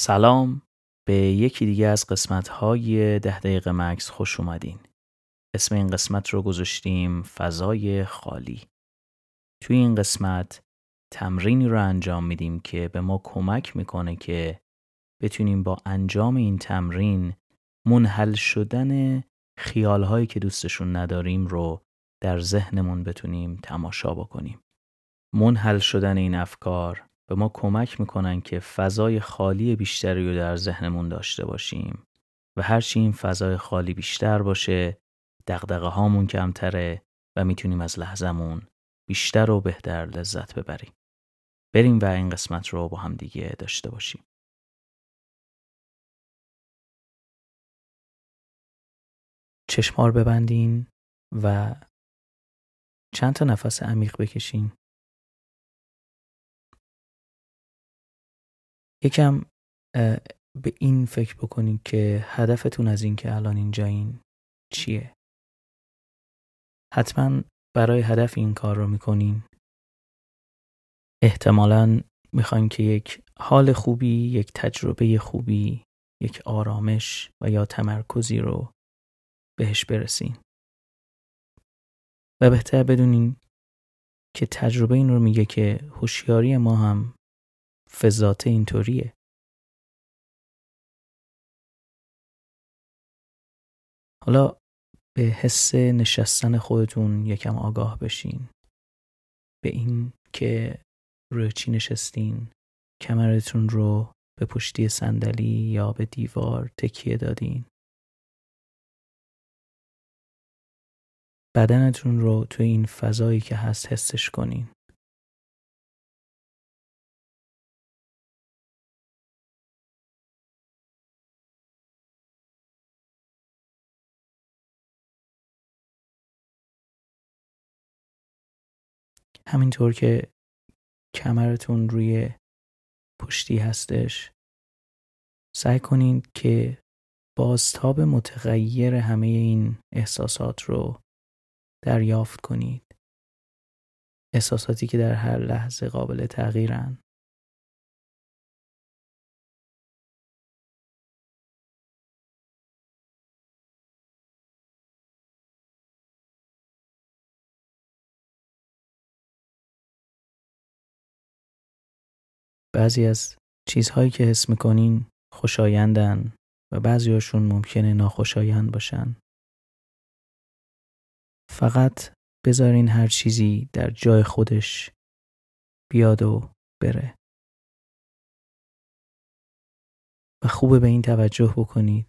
سلام به یکی دیگه از قسمت های ده دقیقه مکس خوش اومدین. اسم این قسمت رو گذاشتیم فضای خالی. توی این قسمت تمرینی رو انجام میدیم که به ما کمک می‌کنه که بتونیم با انجام این تمرین منحل شدن خیالهایی که دوستشون نداریم رو در ذهنمون بتونیم تماشا بکنیم. منحل شدن این افکار به ما کمک می‌کنن که فضای خالی بیشتری رو در ذهنمون داشته باشیم و هرچی این فضای خالی بیشتر باشه دقدقه هامون کمتره و می‌تونیم از لحظمون بیشتر و بهتر لذت ببریم. بریم و این قسمت رو با هم دیگه داشته باشیم. چشمار ببندین و چند تا نفس عمیق بکشین. یکم به این فکر بکنید که هدفتون از این که الان اینجایین چیه. حتما برای هدف این کار رو می‌کنین. احتمالا می‌خواین که یک حال خوبی یک تجربه خوبی یک آرامش و یا تمرکزی رو بهش برسین. و بهتر بدونین که تجربه این رو میگه که هوشیاری ما هم فضات اینطوریه. حالا به حس نشستن خودتون یکم آگاه بشین. به این که روی چی نشستین؟ کمرتون رو به پشتی صندلی یا به دیوار تکیه دادین؟ بدنتون رو توی این فضایی که هست حسش کنین. همینطور که کمرتون روی پشتی هستش سعی کنید که بازتاب متغیر همه این احساسات رو دریافت کنید. احساساتی که در هر لحظه قابل تغییرن. بعضی از چیزهایی که حس می‌کنین خوشایندن و بعضیاشون ممکنه ناخوشایند باشن. فقط بذارین هر چیزی در جای خودش بیاد و بره. و خوبه به این توجه بکنید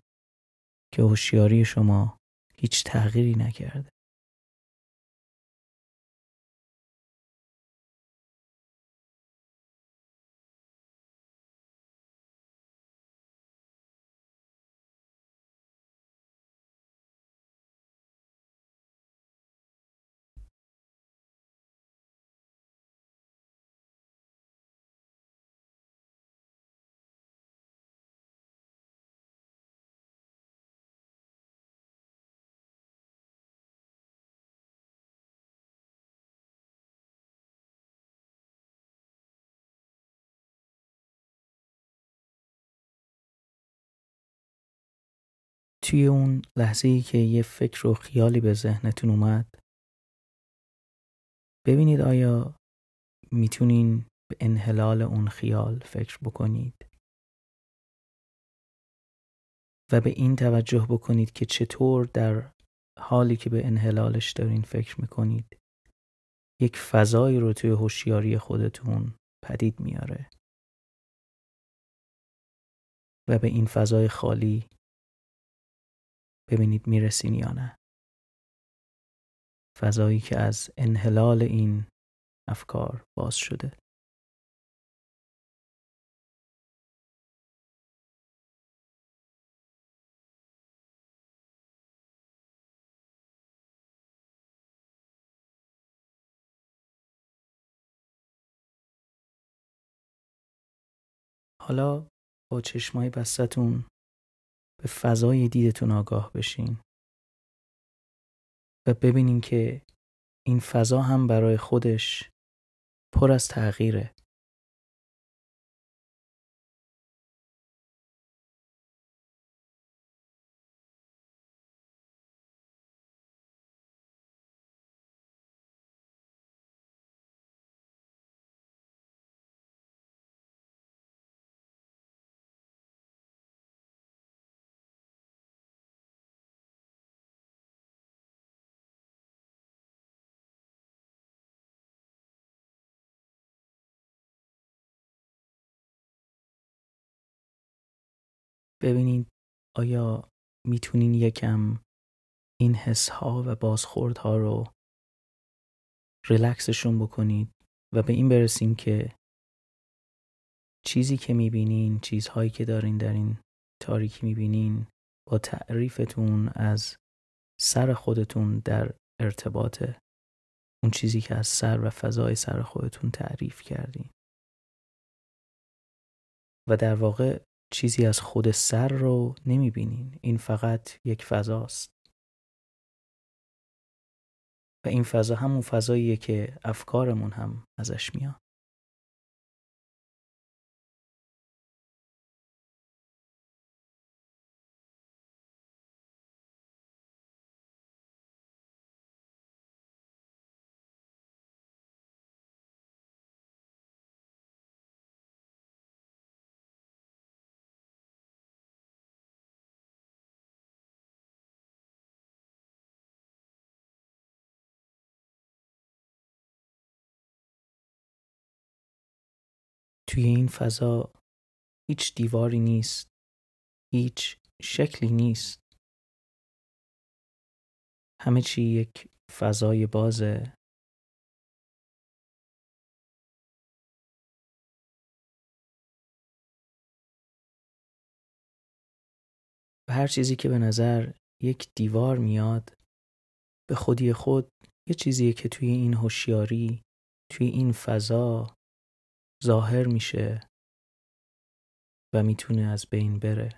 که هوشیاری شما هیچ تغییری نکرده. توی اون لحظه ای که یه فکر و خیالی به ذهنتون اومد ببینید آیا می‌تونین به انحلال اون خیال فکر بکنید؟ و به این توجه بکنید که چطور در حالی که به انحلالش دارین فکر می‌کنید یک فضایی رو توی هوشیاری خودتون پدید میاره. و به این فضای خالی ببینید می‌رسین یا نه. فضایی که از انحلال این افکار باز شده. حالا با چشمای بستتون به فضای دیدتون آگاه بشین و ببینین که این فضا هم برای خودش پر از تغییره. ببینید آیا می‌تونین یکم این حس ها و بازخورد ها رو ریلکسشون بکنید و به این برسیم که چیزی که می‌بینین چیزهایی که دارین در این تاریکی می‌بینین با تعریفتون از سر خودتون در ارتباطه اون چیزی که از سر و فضای سر خودتون تعریف کردین. و در واقع چیزی از خود سر رو نمی‌بینین. این فقط یک فضاست. و این فضا همون فضاییه که افکارمون هم ازش میاد. توی این فضا هیچ دیواری نیست هیچ شکلی نیست. همه چی یک فضای بازه. و هر چیزی که به نظر یک دیوار میاد به خودی خود یه چیزیه که توی این هوشیاری توی این فضا ظاهر میشه و می‌تونه از بین بره.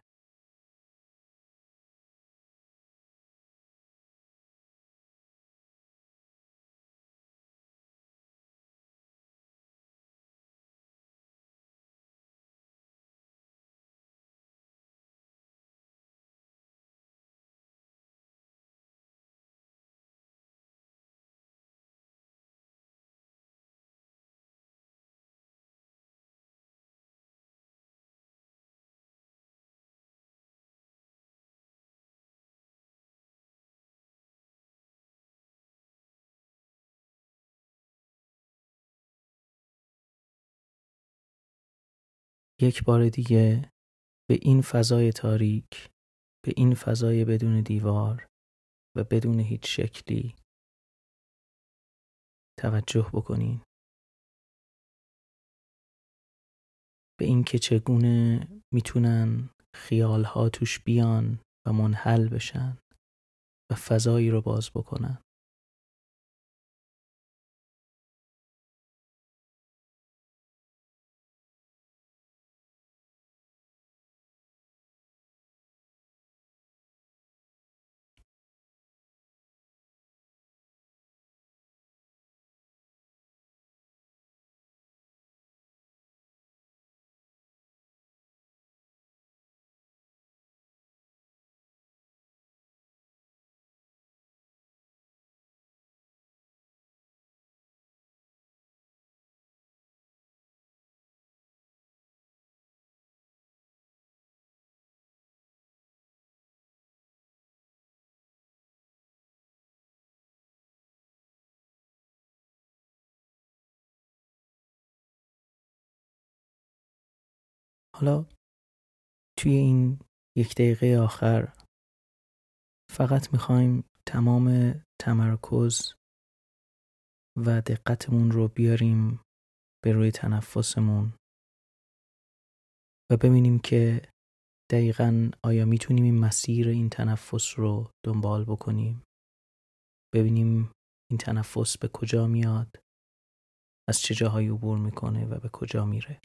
یک بار دیگه به این فضای تاریک به این فضای بدون دیوار و بدون هیچ شکلی توجه بکنین. به اینکه چگونه می‌تونن خیالها توش بیان و منحل بشن و فضایی رو باز بکنن. حالا توی این یک دقیقه آخر فقط می‌خوایم تمام تمرکز و دقتمون رو بیاریم به روی تنفسمون و ببینیم که دقیقا آیا می‌تونیم این مسیر این تنفس رو دنبال بکنیم. ببینیم این تنفس به کجا میاد از چه جاهایی عبور می‌کنه و به کجا میره.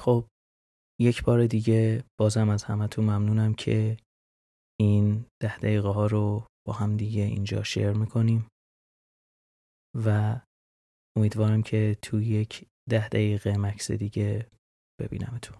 خب یک بار دیگه بازم از همتون ممنونم که این ده دقیقه ها رو با هم دیگه اینجا شیر می‌کنیم و امیدوارم که تو یک ده دقیقه مکس دیگه ببینمتون.